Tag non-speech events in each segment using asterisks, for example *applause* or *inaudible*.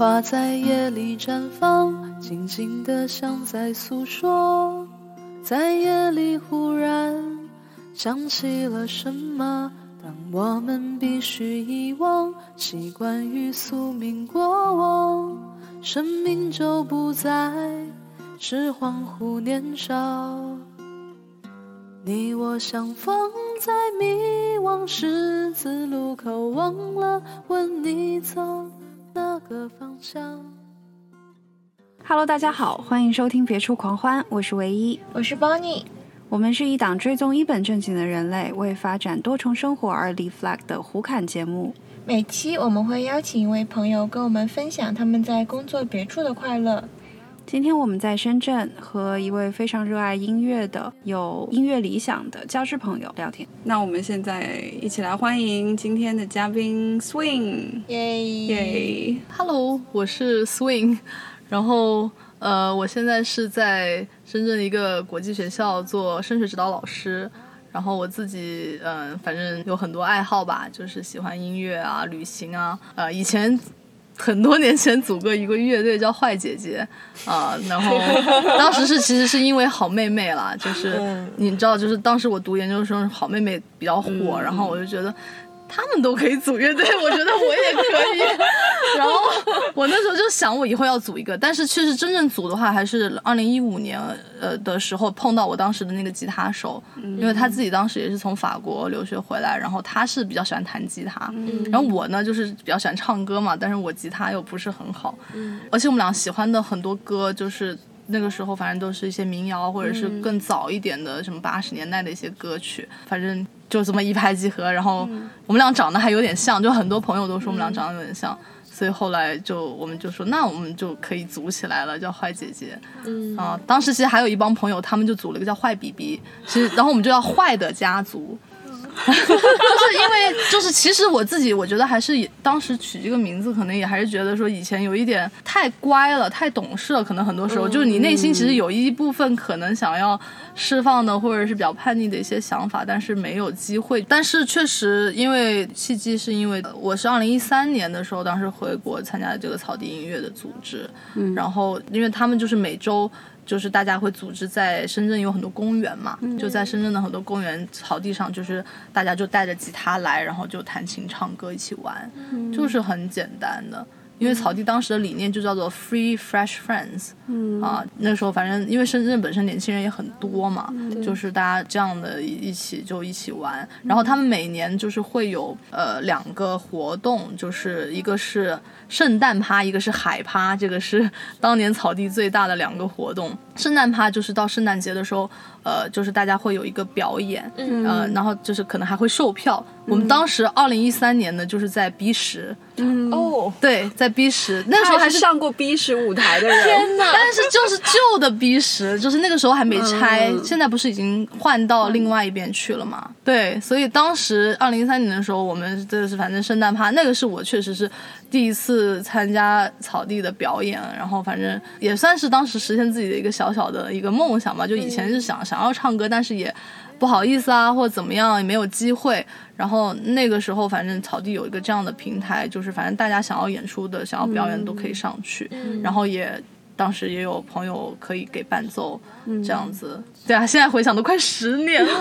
花在夜里绽放，静静的像在诉说。在夜里忽然想起了什么，当我们必须遗忘，习惯于宿命过往，生命就不再是恍惚年少。你我相逢在迷惘十字路口，忘了问你走。哪个方。Hello，大家好，欢迎收听《别处狂欢》，我是唯一，我是 Bonnie，我们是一档追踪一本正经的人类为发展多重生活而立 flag 的胡侃节目。每期我们会邀请一位朋友跟我们分享他们在工作别处的快乐。今天我们在深圳和一位非常热爱音乐的、有音乐理想的教师朋友聊天。那我们现在一起来欢迎今天的嘉宾 Swing，耶耶！Hello，我是 Swing，然后呃，我现在是在深圳一个国际学校做升学指导老师。然后我自己嗯，反正有很多爱好吧，就是喜欢音乐啊、旅行啊，呃，以前。很多年前组过一个乐队叫坏姐姐，*laughs* 啊，然后 *laughs* 当时是其实是因为好妹妹啦，就是你知道，就是当时我读研究生，好妹妹比较火，然后我就觉得。他们都可以组乐队，*laughs* 我觉得我也可以。*laughs* 然后我那时候就想，我以后要组一个。但是确实真正组的话，还是二零一五年呃的时候碰到我当时的那个吉他手，因为他自己当时也是从法国留学回来，然后他是比较喜欢弹吉他，然后我呢就是比较喜欢唱歌嘛，但是我吉他又不是很好，而且我们俩喜欢的很多歌就是那个时候反正都是一些民谣或者是更早一点的什么八十年代的一些歌曲，反正。就这么一拍即合，然后我们俩长得还有点像，就很多朋友都说我们俩长得有点像，所以后来就我们就说那我们就可以组起来了，叫坏姐姐。嗯啊，当时其实还有一帮朋友，他们就组了一个叫坏 BB，其实然后我们就叫坏的家族。*laughs* 就是因为，就是其实我自己，我觉得还是当时取这个名字，可能也还是觉得说以前有一点太乖了，太懂事了，可能很多时候就是你内心其实有一部分可能想要释放的，或者是比较叛逆的一些想法，但是没有机会。但是确实，因为契机是因为我是二零一三年的时候，当时回国参加这个草地音乐的组织，嗯然后因为他们就是每周。就是大家会组织在深圳有很多公园嘛，就在深圳的很多公园草地上，就是大家就带着吉他来，然后就弹琴唱歌一起玩，就是很简单的。因为草地当时的理念就叫做 Free Fresh Friends，啊，那时候反正因为深圳本身年轻人也很多嘛，就是大家这样的一起就一起玩。然后他们每年就是会有呃两个活动，就是一个是圣诞趴，一个是海趴，这个是当年草地最大的两个活动。圣诞趴就是到圣诞节的时候。呃，就是大家会有一个表演，呃，然后就是可能还会售票。我们当时二零一三年呢，就是在 B 十，哦，对，在 B 十，那时候还是上过 B 十舞台的人，天哪！但是就是旧的 B 十，就是那个时候还没拆，现在不是已经换到另外一边去了吗？对，所以当时二零一三年的时候，我们这是反正圣诞趴，那个是我确实是第一次参加草地的表演，然后反正也算是当时实现自己的一个小小的一个梦想吧，就以前是想。想要唱歌，但是也不好意思啊，或者怎么样，也没有机会。然后那个时候，反正草地有一个这样的平台，就是反正大家想要演出的、想要表演都可以上去。然后也当时也有朋友可以给伴奏，这样子。对啊，现在回想都快十年了。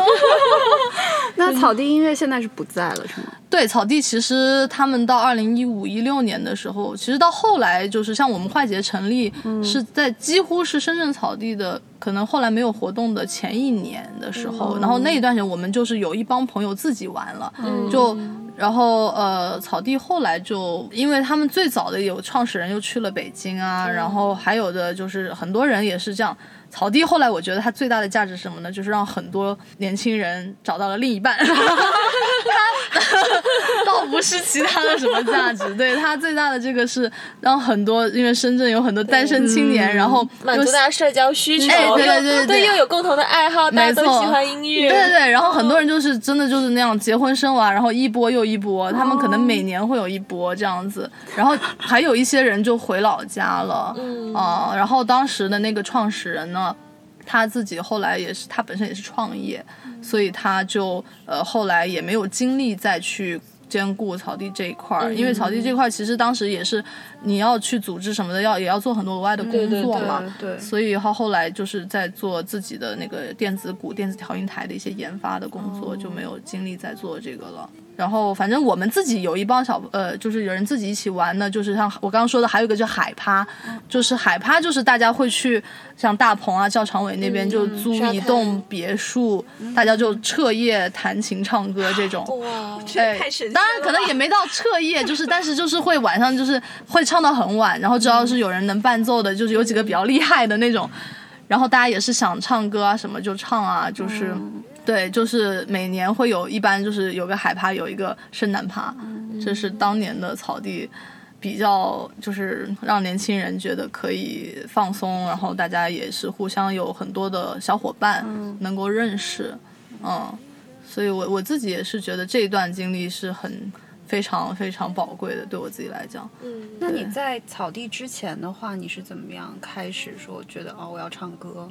*laughs* 那草地音乐现在是不在了，是吗？对，草地其实他们到二零一五一六年的时候，其实到后来就是像我们快捷成立，是在几乎是深圳草地的，可能后来没有活动的前一年的时候，然后那一段时间我们就是有一帮朋友自己玩了，就然后呃，草地后来就因为他们最早的有创始人又去了北京啊，然后还有的就是很多人也是这样。草地后来，我觉得它最大的价值是什么呢？就是让很多年轻人找到了另一半。*laughs* 是其他的什么价值，*laughs* 对他最大的这个是让很多，因为深圳有很多单身青年，然后满足大家社交需求，对对对对，又有共同的爱好，大家都喜欢音乐，对对对，然后很多人就是真的就是那样结婚生娃，然后一波又一波，他们可能每年会有一波这样子，然后还有一些人就回老家了，啊，然后当时的那个创始人呢。他自己后来也是，他本身也是创业，所以他就呃后来也没有精力再去兼顾草地这一块儿，因为草地这块儿其实当时也是你要去组织什么的，要也要做很多额外的工作嘛。对对所以他后来就是在做自己的那个电子鼓、电子调音台的一些研发的工作，就没有精力再做这个了。然后反正我们自己有一帮小呃，就是有人自己一起玩的，就是像我刚刚说的，还有一个叫海趴，就是海趴就是大家会去像大鹏啊、教场尾那边就租一栋别墅，大家就彻夜弹琴唱歌这种。哇，对，太神奇当然可能也没到彻夜，就是但是就是会晚上就是会唱到很晚，然后只要是有人能伴奏的，就是有几个比较厉害的那种，然后大家也是想唱歌啊什么就唱啊，就是、对，就是每年会有一般就是有个海趴，有一个圣诞趴，这是当年的草地。比较就是让年轻人觉得可以放松，然后大家也是互相有很多的小伙伴能够认识，嗯，所以我我自己也是觉得这一段经历是很非常非常宝贵的，对我自己来讲。嗯那你在草地之前的话，你是怎么样开始说觉得哦我要唱歌？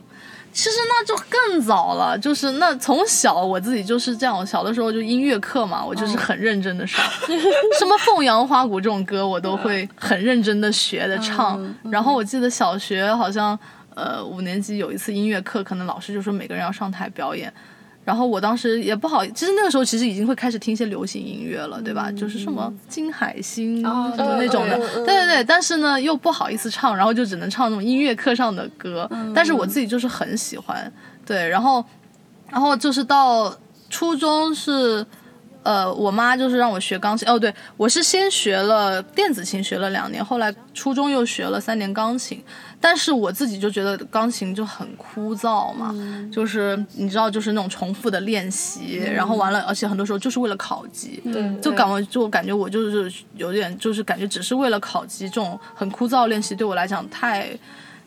其实那就更早了，就是那从小我自己就是这样，小的时候就音乐课嘛，我就是很认真的上，*laughs* 什么凤阳花鼓这种歌我都会很认真的学的唱。然后我记得小学好像呃五年级有一次音乐课，可能老师就说每个人要上台表演。然后我当时也不好，其实那个时候其实已经会开始听一些流行音乐了，对吧？就是什么金海心哦什么那种的，对对对。但是呢，又不好意思唱，然后就只能唱那种音乐课上的歌。但是我自己就是很喜欢，对。然后，然后就是到初中是，呃，我妈就是让我学钢琴。哦，对，我是先学了电子琴，学了两年，后来初中又学了三年钢琴。但是我自己就觉得钢琴就很枯燥嘛，就是你知道，就是那种重复的练习，然后完了，而且很多时候就是为了考级，对就感觉就感觉我就是有点就是感觉只是为了考级，这种很枯燥练习对我来讲太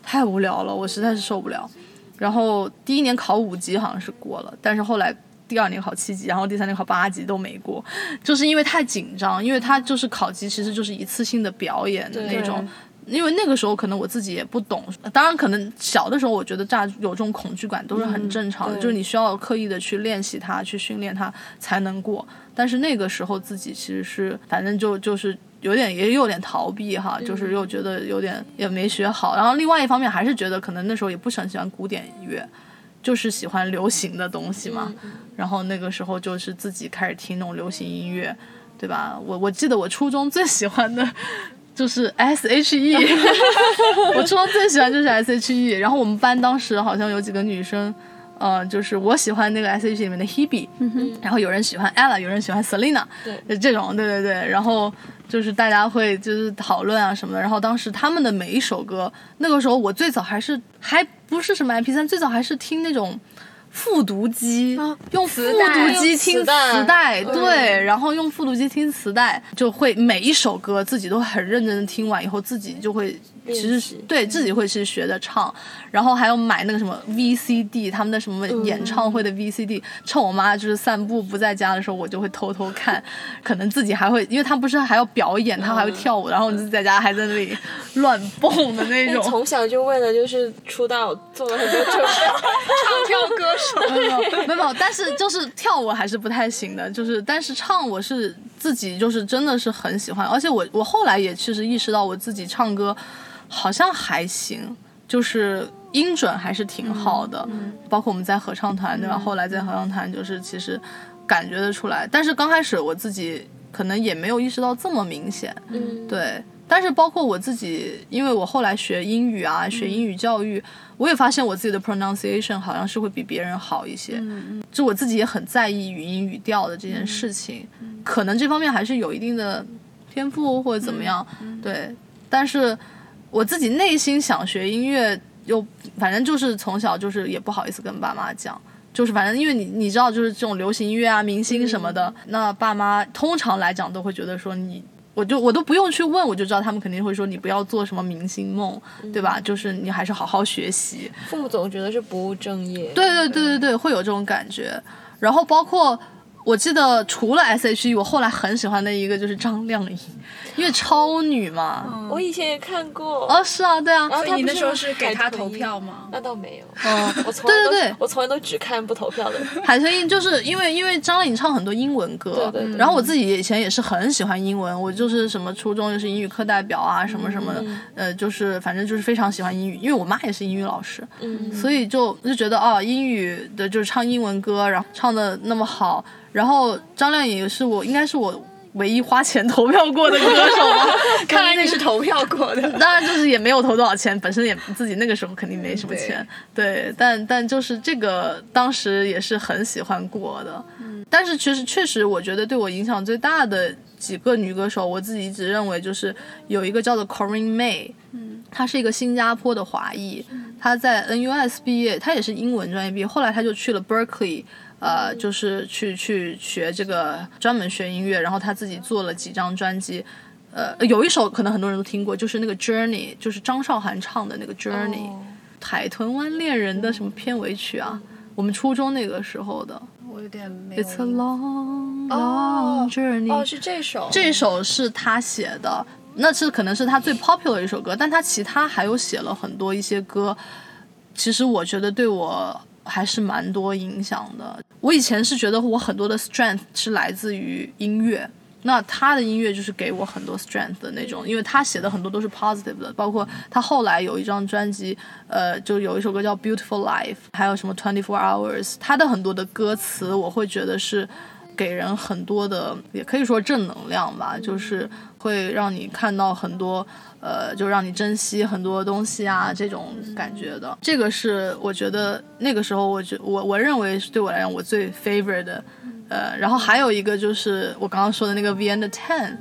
太无聊了，我实在是受不了。然后第一年考五级好像是过了，但是后来第二年考七级，然后第三年考八级都没过，就是因为太紧张，因为他就是考级其实就是一次性的表演的那种。因为那个时候可能我自己也不懂，当然可能小的时候我觉得这样有这种恐惧感都是很正常的，对。就是你需要刻意的去练习它，去训练它才能过。但是那个时候自己其实是反正就就是有点也有点逃避哈，就是又觉得有点也没学好，然后另外一方面还是觉得可能那时候也不是很喜欢古典音乐，就是喜欢流行的东西嘛。然后那个时候就是自己开始听那种流行音乐，对吧？我我记得我初中最喜欢的就是 S.H.E，*laughs* 我初中最喜欢就是 S.H.E，然后我们班当时好像有几个女生。呃，就是我喜欢那个 S.H.E 里面的 Hebe，、然后有人喜欢 Ella，有人喜欢 Selina，对。就这种，对对对，然后就是大家会就是讨论啊什么的，然后当时他们的每一首歌，那个时候我最早还是还不是什么 MP 三最早还是听那种复读机，用复读机听磁带磁带，嗯对，然后用复读机听磁带，就会每一首歌自己都很认真的听完以后，自己就会其实对自己会去学着唱，然后还有买那个什么 VCD，他们的什么演唱会的 VCD，、趁我妈就是散步不在家的时候，我就会偷偷看，可能自己还会，因为他不是还要表演，他还会跳舞，然后我就在家还在那里乱蹦的那种。从小就为了就是出道做了很多准备，*laughs* *laughs* 唱跳歌手。没有没有，但是就是跳舞还是不太行的，就是但是唱我是自己就是真的是很喜欢，而且我我后来也确实意识到我自己唱歌好像还行，就是音准还是挺好的，包括我们在合唱团对吧？后来在合唱团就是其实感觉得出来，但是刚开始我自己可能也没有意识到这么明显，嗯，对，但是包括我自己，因为我后来学英语啊，学英语教育，我也发现我自己的 pronunciation 好像是会比别人好一些。嗯就我自己也很在意语音语调的这件事情，可能这方面还是有一定的天赋或者怎么样。对，但是我自己内心想学音乐，又反正就是从小就是也不好意思跟爸妈讲。就是反正因为你你知道，就是这种流行音乐啊、明星什么的，那爸妈通常来讲都会觉得说你我就我都不用去问，我就知道他们肯定会说你不要做什么明星梦，对吧？就是你还是好好学习。父母总觉得是不务正业。对对对对对，会有这种感觉。然后包括我记得除了 S.H.E，我后来很喜欢的一个就是张靓颖，因为超女嘛。我以前也看过。哦，是啊，对啊。然后你那时候是是给她投票吗？那倒没有，哦，*laughs* 我从来都对对对我从来都只看不投票的。海豚音就是因为因为张靓颖唱很多英文歌，对对对然后我自己以前也是很喜欢英文，我就是什么初中就是英语课代表啊，什么什么的，呃，就是反正就是非常喜欢英语，因为我妈也是英语老师，嗯，所以就就觉得哦，英语的就是唱英文歌，然后唱的那么好，然后张靓颖是我应该是我唯一花钱投票过的歌手吧，*laughs* 看来你是投票过的。*laughs* 当然就是也没有投多少钱，本身也自己那个时候肯定没什么钱，对，但但就是这个当时也是很喜欢过的，嗯，但是其实确实我觉得对我影响最大的几个女歌手，我自己一直认为就是有一个叫做 Corinne May，嗯，她是一个新加坡的华裔，她在 NUS 毕业，她也是英文专业毕业，后来她就去了 Berkeley。呃，就是去去学这个专门学音乐，然后他自己做了几张专辑，呃，有一首可能很多人都听过，就是那个 Journey，就是张韶涵唱的那个 Journey，、海豚湾恋人的什么片尾曲啊？我们初中那个时候的我有点没有 It's a long 哦 long journey，、哦，是这首。这首是他写的，那是可能是他最 popular 的一首歌，但他其他还有写了很多一些歌，其实我觉得对我还是蛮多影响的。我以前是觉得我很多的 strength 是来自于音乐。那他的音乐就是给我很多 strength 的那种，因为他写的很多都是 positive 的，包括他后来有一张专辑，呃，就有一首歌叫 Beautiful Life，还有什么 Twenty Four Hours，他的很多的歌词我会觉得是给人很多的，也可以说正能量吧，就是会让你看到很多，呃，就让你珍惜很多东西啊，这种感觉的。这个是我觉得那个时候，我觉我我认为是对我来讲我最 favorite 的。呃，然后还有一个就是我刚刚说的那个 V and Ten，、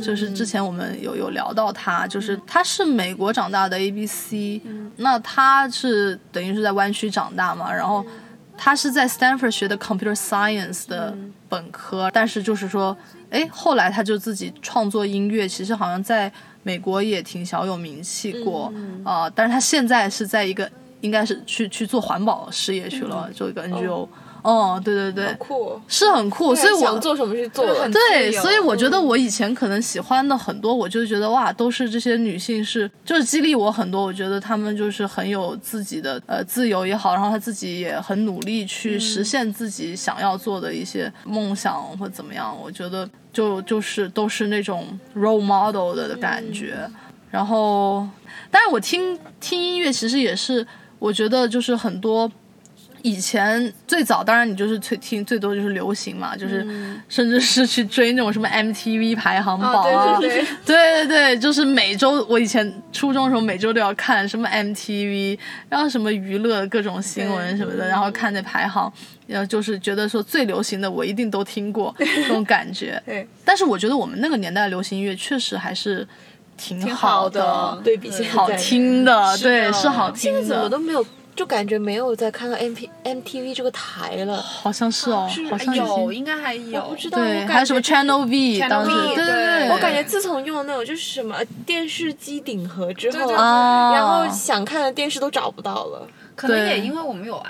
就是之前我们有有聊到他，就是他是美国长大的 A B C，、那他是等于是在湾区长大嘛，然后他是在 Stanford 学的 Computer Science 的本科，但是就是说，哎，后来他就自己创作音乐，其实好像在美国也挺小有名气过啊、但是他现在是在一个应该是去去做环保事业去了，做一个 NGO。哦，对对对，酷哦，是很酷，所以我想做什么去做了。对，所以我觉得我以前可能喜欢的很多，我就觉得哇，都是这些女性是，就是激励我很多。我觉得她们就是很有自己的呃自由也好，然后她自己也很努力去实现自己想要做的一些梦想或怎么样。我觉得就就是都是那种 role model 的感觉。然后，但是我听听音乐其实也是，我觉得就是很多。以前最早，当然你就是最听最多就是流行嘛，就是甚至是去追那种什么 MTV 排行榜啊。对对 *laughs* 对。就是每周我以前初中的时候每周都要看什么 MTV，然后什么娱乐各种新闻什么的，然后看那排行，然后就是觉得说最流行的我一定都听过 *laughs* 这种感觉。对，但是我觉得我们那个年代流行音乐确实还是挺挺好好的对比现在好听的，的。对，是好听的。现在怎么都没有，就感觉没有再看到 M P M T V 这个台了。好像是哦，好像有，应该还有。不知道，还有什么感觉 Channel V，当时 V，对对对，我感觉自从用了那种就是什么电视机顶盒之后，对对对啊，然后想看的电视都找不到了。可能也因为我们有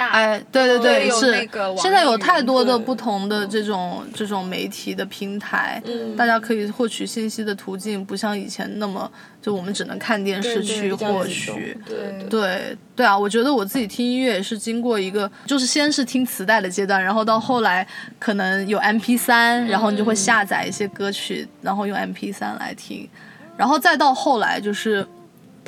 大，哎，对对对是现在有太多的不同的这种这种媒体的平台，嗯大家可以获取信息的途径不像以前那么，就我们只能看电视去获取。对对对对啊，我觉得我自己听音乐也是经过一个，就是先是听磁带的阶段，然后到后来可能有 MP 三，然后你就会下载一些歌曲，然后用 MP 三来听，然后再到后来就是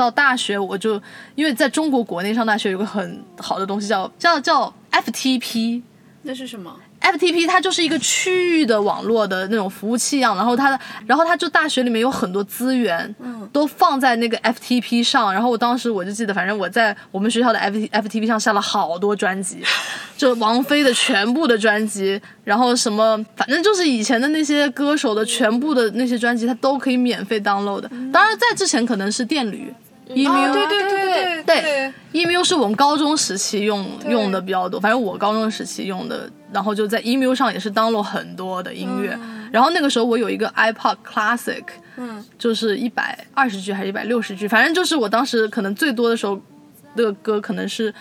到大学，我就因为在中国国内上大学有个很好的东西叫叫叫 FTP，那是什么？FTP 它就是一个区域的网络的那种服务器一样，然后它的，然后它就大学里面有很多资源，嗯都放在那个 FTP 上。然后我当时我就记得，反正我在我们学校的 FT FTP 上下了好多专辑，就王菲的全部的专辑，然后什么，反正就是以前的那些歌手的全部的那些专辑，它都可以免费 download 的。当然，在之前可能是电驴。email，、哦，对对对对对 email 是我们高中时期用用的比较多，反正我高中时期用的，然后就在 email 上也是 download 很多的音乐。然后那个时候我有一个 iPod Classic，嗯，就是一百二十 G 还是一百六十 G，反正就是我当时可能最多的时候，那个歌可能是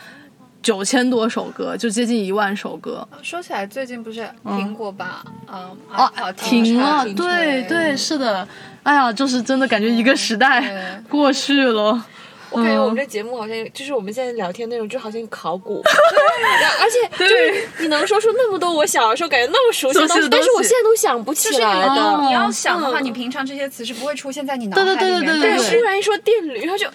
九千多首歌，就接近一万首歌。说起来，最近不是苹果把嗯哦停了，对对对，是的。哎呀，就是真的感觉一个时代过去了。我感觉我们嗯这节目好像就是我们现在聊天内容，就好像考古，*laughs* 而且就是你能说出那么多我小的时候感觉那么熟悉的东西，但是我现在都想不起就是来的。你要想的话，嗯你平常这些词是不会出现在你脑海里面的。对对对但是忽然一说电驴，他就哦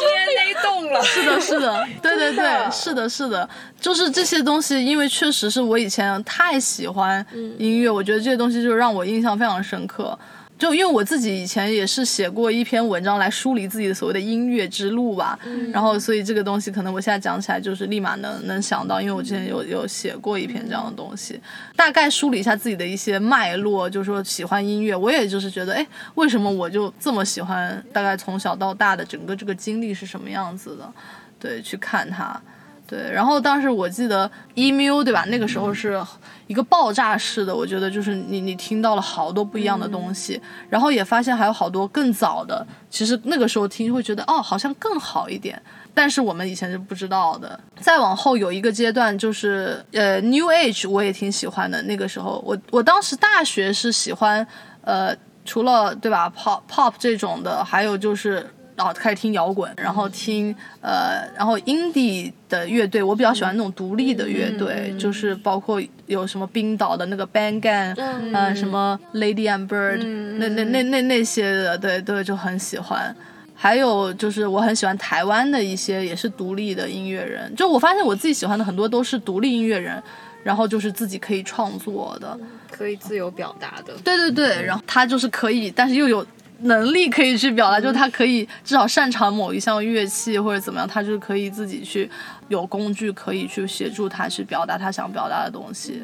，DNA *laughs* 动了。是的，是的，*laughs* 对对对，是的，是的，就是这些东西，因为确实是我以前太喜欢音乐，我觉得这些东西就让我印象非常深刻。就因为我自己以前也是写过一篇文章来梳理自己的所谓的音乐之路吧，然后所以这个东西可能我现在讲起来就是立马能能想到，因为我之前有有写过一篇这样的东西，大概梳理一下自己的一些脉络，就是说喜欢音乐，我也就是觉得，哎，为什么我就这么喜欢？大概从小到大的整个这个经历是什么样子的？对，去看它。对，然后当时我记得 emu 对吧？那个时候是一个爆炸式的，我觉得就是你你听到了好多不一样的东西，然后也发现还有好多更早的，其实那个时候听会觉得哦好像更好一点，但是我们以前是不知道的。再往后有一个阶段就是呃 New Age 我也挺喜欢的，那个时候我我当时大学是喜欢呃除了对吧 pop pop 这种的，还有就是。然后开始听摇滚，然后听呃，然后 indie 的乐队，我比较喜欢那种独立的乐队，就是包括有什么冰岛的那个 Bang Gang，嗯呃，什么 Lady and Bird，、那那那那那些的，对对，就很喜欢。还有就是我很喜欢台湾的一些也是独立的音乐人，就我发现我自己喜欢的很多都是独立音乐人，然后就是自己可以创作的，可以自由表达的。对对对，然后他就是可以，但是又有能力可以去表达，就是他可以至少擅长某一项乐器或者怎么样，他就是可以自己去有工具可以去协助他去表达他想表达的东西。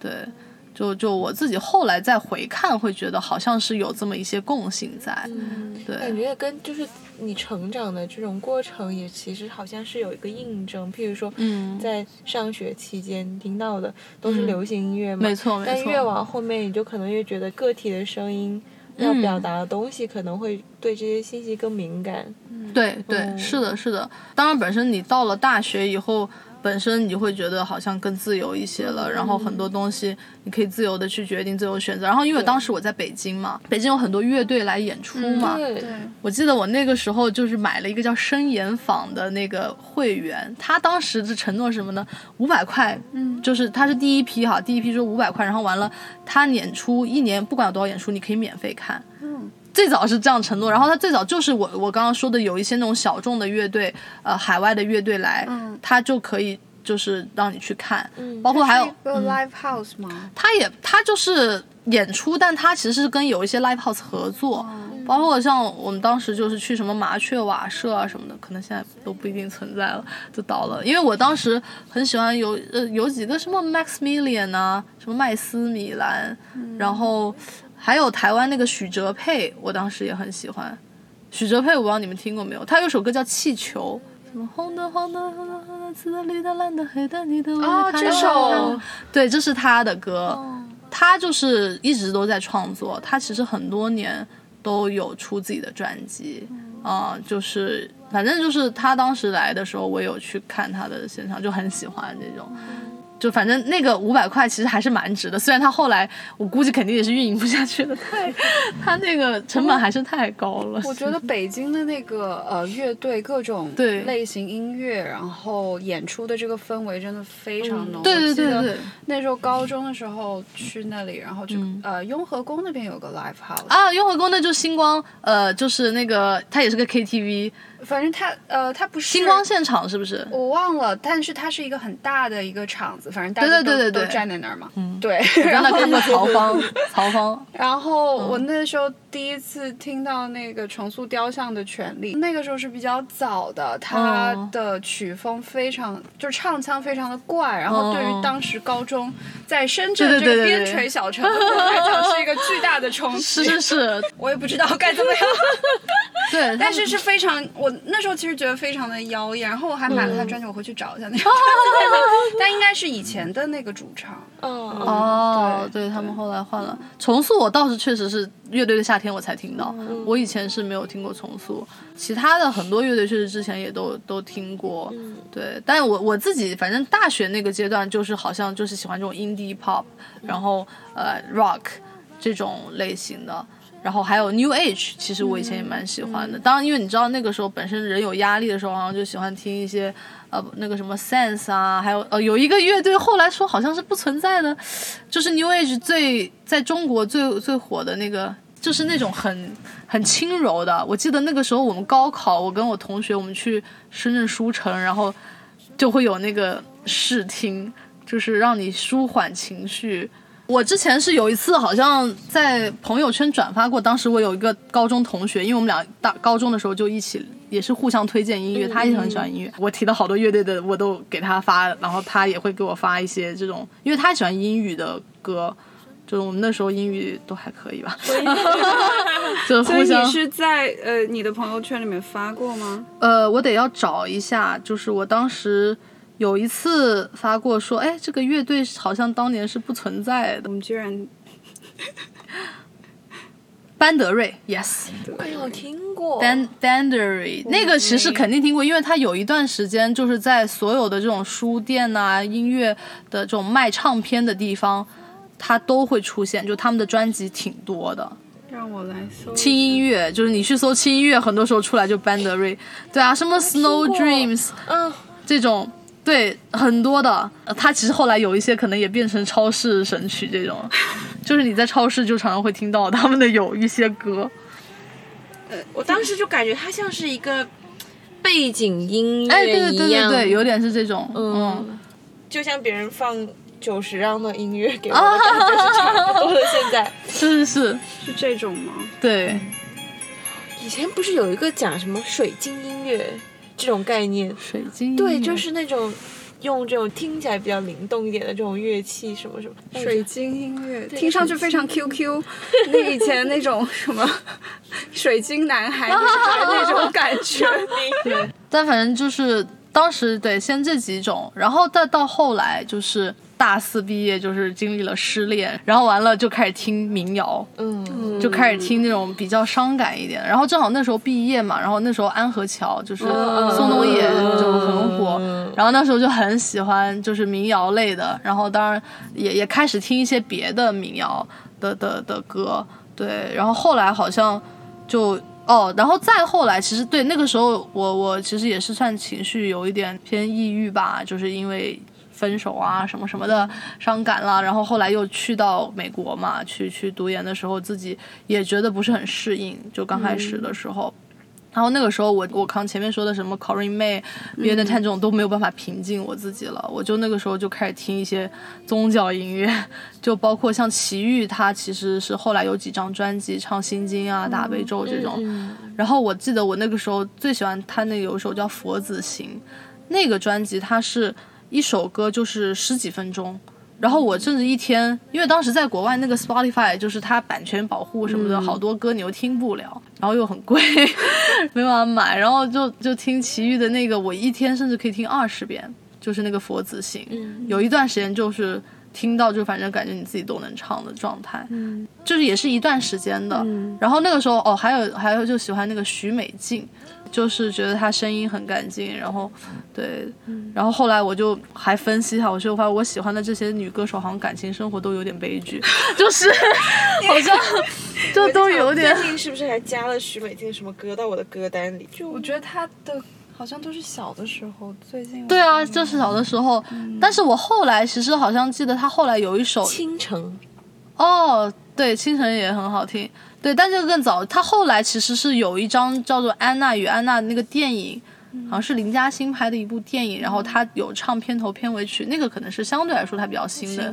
对，就就我自己后来再回看，会觉得好像是有这么一些共性在。感对，觉跟就是你成长的这种过程也其实好像是有一个印证。譬如说，嗯。在上学期间听到的都是流行音乐嘛，没错没错。但越往后面，你就可能越觉得个体的声音嗯要表达的东西，可能会对这些信息更敏感。对对，嗯是的，是的。当然，本身你到了大学以后，本身你会觉得好像更自由一些了，然后很多东西你可以自由的去决定、自由选择。然后，因为当时我在北京嘛，北京有很多乐队来演出嘛，对，我记得我那个时候就是买了一个叫声演坊的那个会员，他当时的承诺是什么呢？五百块，嗯，就是他是第一批哈，第一批就五百块，然后完了他演出一年不管有多少演出，你可以免费看，嗯。最早是这样承诺，然后他最早就是我我刚刚说的有一些那种小众的乐队，呃，海外的乐队来，嗯他就可以就是让你去看，嗯包括还有 live house 吗？他也他就是演出，但他其实是跟有一些 live house 合作，包括像我们当时就是去什么麻雀瓦舍啊什么的，可能现在都不一定存在了，就倒了。因为我当时很喜欢有呃有几个什么 Maximilian 啊，什么麦斯米兰，然后还有台湾那个许哲佩，我当时也很喜欢。许哲佩我不知道你们听过没有，他有首歌叫《气球》。什么红的红的红的红的紫的绿的蓝的黑的你的哦这首对，这是他的歌。他就是一直都在创作，他其实很多年都有出自己的专辑，啊、就是反正就是他当时来的时候，我有去看他的现场，就很喜欢这种。就反正那个五百块其实还是蛮值的，虽然他后来我估计肯定也是运营不下去了，太他那个成本还是太高了。我觉得北京的那个呃乐队各种对。类型音乐，然后演出的这个氛围真的非常浓。对对对对。那时候高中的时候去那里，然后就、嗯。呃雍和宫那边有个 live house，、啊，雍和宫那就星光，呃，就是那个它也是个 KTV，反正它呃它不是星光现场是不是？我忘了，但是它是一个很大的一个场子，反正大家都对对对对对都站在那儿嘛。嗯，对。然后那看过曹 *laughs* 芳，曹芳，然后嗯。我那时候第一次听到那个重塑雕像的权利，那个时候是比较早的，它嗯的曲风非常，就是唱腔非常的怪，然后对于当时高中在深圳这个边陲小城来讲是一个巨大的冲击。是是是，*laughs* 我也不知道该怎么样，*laughs* 对，但是是非常，我那时候其实觉得非常的妖艳，然后我还买了他专辑，我回去找一下那个。专辑，但应该是以前的那个主唱。哦，哦，对他们后来换了。重塑，我倒是确实是乐队的夏天我才听到，我以前是没有听过重塑，其他的很多乐队确实之前也都都听过，对，但是我我自己反正大学那个阶段就是好像就是喜欢这种 indie pop，然后呃 rock 这种类型的。然后还有 New Age，其实我以前也蛮喜欢的。当然，因为你知道那个时候本身人有压力的时候，好像就喜欢听一些呃那个什么 Sense 啊，还有呃有一个乐队后来说好像是不存在的，就是 New Age 最在中国最最火的那个，就是那种很很轻柔的。我记得那个时候我们高考，我跟我同学我们去深圳书城，然后就会有那个试听，就是让你舒缓情绪。我之前是有一次好像在朋友圈转发过，当时我有一个高中同学，因为我们俩大高中的时候就一起，也是互相推荐音乐，他也很喜欢音乐。我提到好多乐队的，我都给他发，然后他也会给我发一些这种，因为他喜欢英语的歌，就是我们那时候英语都还可以吧，*laughs* *laughs* 就所以你是在呃你的朋友圈里面发过吗？呃，我得要找一下，就是我当时有一次发过说，哎，这个乐队好像当年是不存在的我，们居然班德瑞，yes。我有听过。Dan Dandery 那个其实肯定听过，因为他有一段时间就是在所有的这种书店呐、音乐的这种卖唱片的地方，他都会出现，就他们的专辑挺多的。让我来搜轻音乐就是你去搜轻音乐，很多时候出来就班德瑞，对啊，什么 Snow Dreams，嗯，这种。对，很多的，呃他其实后来有一些可能也变成超市神曲这种，*laughs* 就是你在超市就常常会听到他们的有一些歌。我当时就感觉它像是一个背景音哎，对乐对对一样，对对，有点是这种，嗯。嗯，就像别人放九十让的音乐给我 *laughs* 的感觉是差不多的。现在。是是是，是这种吗？对，以前不是有一个讲什么水晶音乐这种概念？水晶对，就是那种用这种听起来比较灵动一点的这种乐器，什么什么水晶音乐听上去非常 QQ，那以前那种什么水晶男孩那种感觉。*laughs* 对，但反正就是当时对先这几种，然后再到后来就是大四毕业，就是经历了失恋，然后完了就开始听民谣，嗯，就开始听那种比较伤感一点。然后正好那时候毕业嘛，然后那时候安河桥就是宋冬野就很火，然后那时候就很喜欢就是民谣类的，然后当然也也开始听一些别的民谣的的的歌，对，然后后来好像就。哦，然后再后来，其实对那个时候我我其实也是算情绪有一点偏抑郁吧，就是因为分手啊什么什么的伤感了，然后后来又去到美国嘛，去去读研的时候，自己也觉得不是很适应，就刚开始的时候。然后那个时候我我刚前面说的什么 Corinne May、别的 Tan 这种都没有办法平静我自己了，我就那个时候就开始听一些宗教音乐，就包括像齐豫，他其实是后来有几张专辑唱心经啊、大悲咒这种。然后我记得我那个时候最喜欢他那个有一首叫《佛子行》，那个专辑它是一首歌就是十几分钟。然后我甚至一天，因为当时在国外那个 Spotify 就是它版权保护什么的，好多歌你又听不了，然后又很贵，*laughs* 没办法买，然后就就听齐豫的那个，我一天甚至可以听二十遍，就是那个佛子行，有一段时间就是听到就反正感觉你自己都能唱的状态，就是也是一段时间的。然后那个时候哦，还有还有就喜欢那个许美静，就是觉得她声音很干净，然后对，然后后来我就还分析下，我就发现我喜欢的这些女歌手好像感情生活都有点悲剧，*laughs* 就是好像就都有点最近是不是还加了许美静什么歌到我的歌单里？就我觉得她的好像都是小的时候，最近对啊，就是小的时候，但是我后来其实好像记得她后来有一首倾城，哦，对，清晨也很好听。对，但这个更早，他后来其实是有一张叫做《安娜与安娜》那个电影，好像是林嘉欣拍的一部电影，然后他有唱片头片尾曲，那个可能是相对来说他比较新的。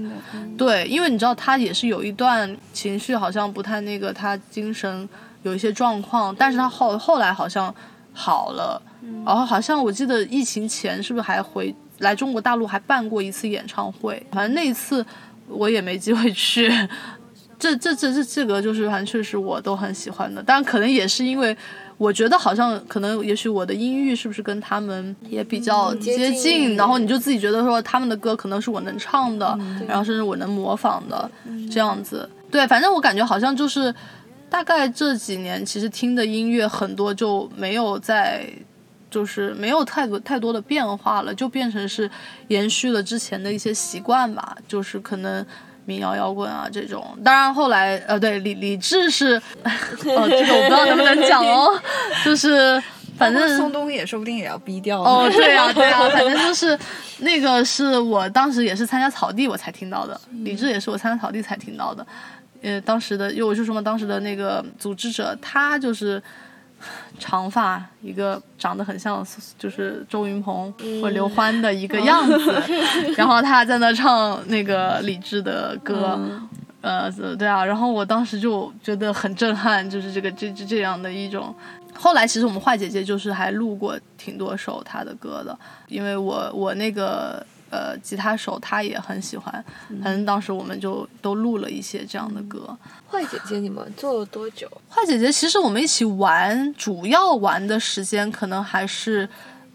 对，因为你知道他也是有一段情绪好像不太那个，他精神有一些状况，但是他后后来好像好了，然后好像我记得疫情前是不是还回来中国大陆还办过一次演唱会，反正那一次我也没机会去。这这这这这个就是反正确实我都很喜欢的，当然可能也是因为我觉得好像可能也许我的音域是不是跟他们也比较接接近然后你就自己觉得说他们的歌可能是我能唱的，然后甚至我能模仿的这样子。对，反正我感觉好像就是大概这几年其实听的音乐很多就没有在。就是没有太多太多的变化了，就变成是延续了之前的一些习惯吧，就是可能民谣摇滚啊这种。当然后来呃，对李李志是，*laughs* 哦，这个我不知道能不能讲哦，*laughs* 就是反正宋冬野说不定也要逼掉哦，对啊，*laughs* 对啊，反正就是那个是我当时也是参加草地我才听到的，李志也是我参加草地才听到的。呃，当时的，因为我就说嘛，当时的那个组织者，他就是长发，一个长得很像就是周云鹏或刘欢的一个样子，*laughs* 然后他在那唱那个李志的歌。呃，对啊，然后我当时就觉得很震撼，就是这个这这这样的一种。后来其实我们坏姐姐就是还录过挺多首她的歌的，因为我我那个呃吉他手他也很喜欢，反正当时我们就都录了一些这样的歌。坏姐姐，你们做了多久？坏姐姐其实我们一起玩，主要玩的时间可能还是。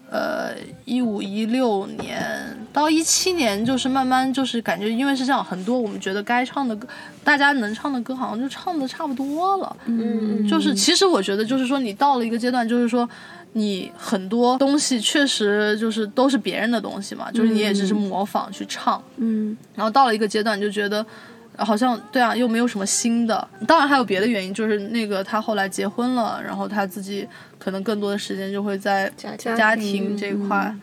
呃，一五一六年到一七年，就是慢慢就是感觉，因为是这样，很多我们觉得该唱的歌，大家能唱的歌，好像就唱的差不多了。嗯，就是其实我觉得，就是说你到了一个阶段，就是说你很多东西确实就是都是别人的东西嘛，就是你也只是模仿去唱。嗯，然后到了一个阶段，就觉得。好像对啊，又没有什么新的。当然还有别的原因，就是那个他后来结婚了，然后他自己可能更多的时间就会在家庭这一块。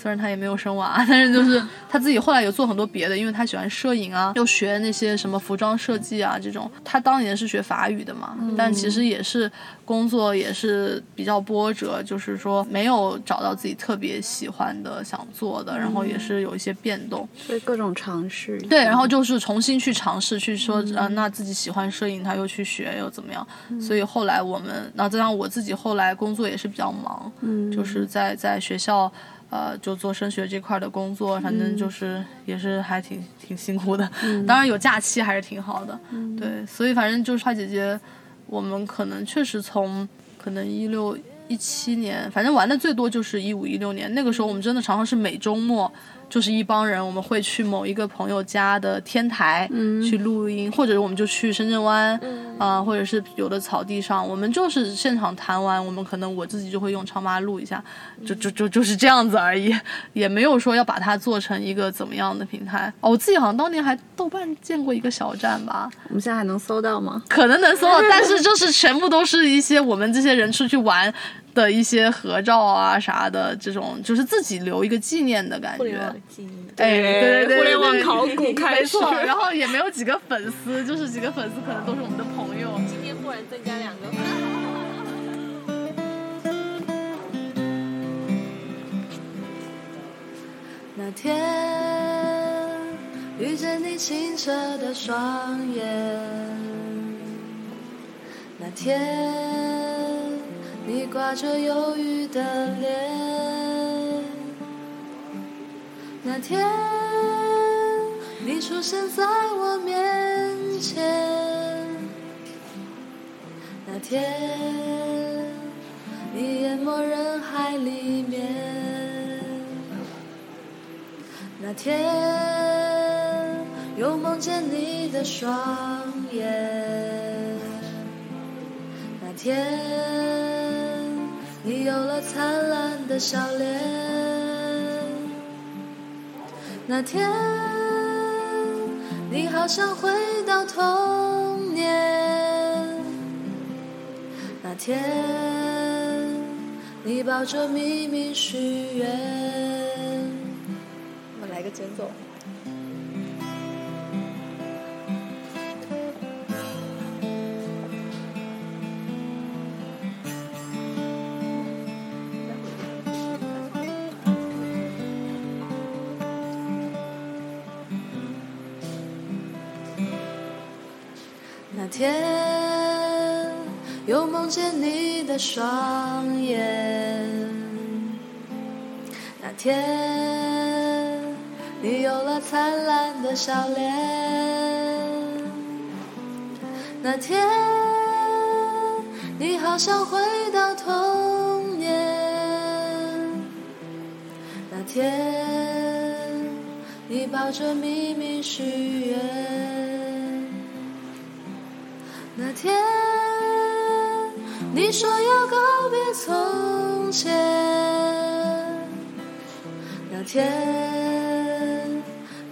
虽然他也没有生娃，但是就是他自己后来有做很多别的，因为他喜欢摄影啊，又学那些什么服装设计啊这种。他当年是学法语的嘛，但其实也是工作也是比较波折，就是说没有找到自己特别喜欢的想做的，然后也是有一些变动，所以各种尝试。对，然后就是重新去尝试，去说啊，那自己喜欢摄影，他又去学又怎么样？所以后来我们，然后再加上我自己后来工作也是比较忙，嗯，就是在在学校。呃，就做升学这块的工作，反正就是也是还挺挺辛苦的。*laughs* 当然有假期还是挺好的。对，所以反正就是花姐姐，我们可能确实从可能一六一七年，反正玩的最多就是一五一六年。那个时候我们真的常常是每周末。就是一帮人，我们会去某一个朋友家的天台去录音，或者我们就去深圳湾，啊，或者是有的草地上，我们就是现场弹完，我们可能我自己就会用唱吧录一下，就就就就是这样子而已，*laughs* 也没有说要把它做成一个怎么样的平台。哦，我自己好像当年还豆瓣见过一个小站吧，我们现在还能搜到吗？可能能搜到，但是就是全部都是一些我们这些人出去玩。的一些合照啊啥的，这种就是自己留一个纪念的感觉。哎，对对对，互联网考古开始，然后也没有几个粉丝，就是几个粉丝可能都是我们的朋友。今天忽然增加两个。那天遇见你清澈的双眼，那天。你挂着忧郁的脸，那天你出现在我面前，那天你淹没人海里面，那天又梦见你的双眼，那天。有了灿烂的笑脸，那天你好像回到童年，那天你抱着秘密许愿。我来个节奏。见你的双眼。那天，你有了灿烂的笑脸。那天，你好像回到童年那天，你抱着秘密许愿。那天，说要告别从前。那天，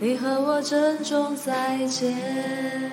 你和我珍重再见。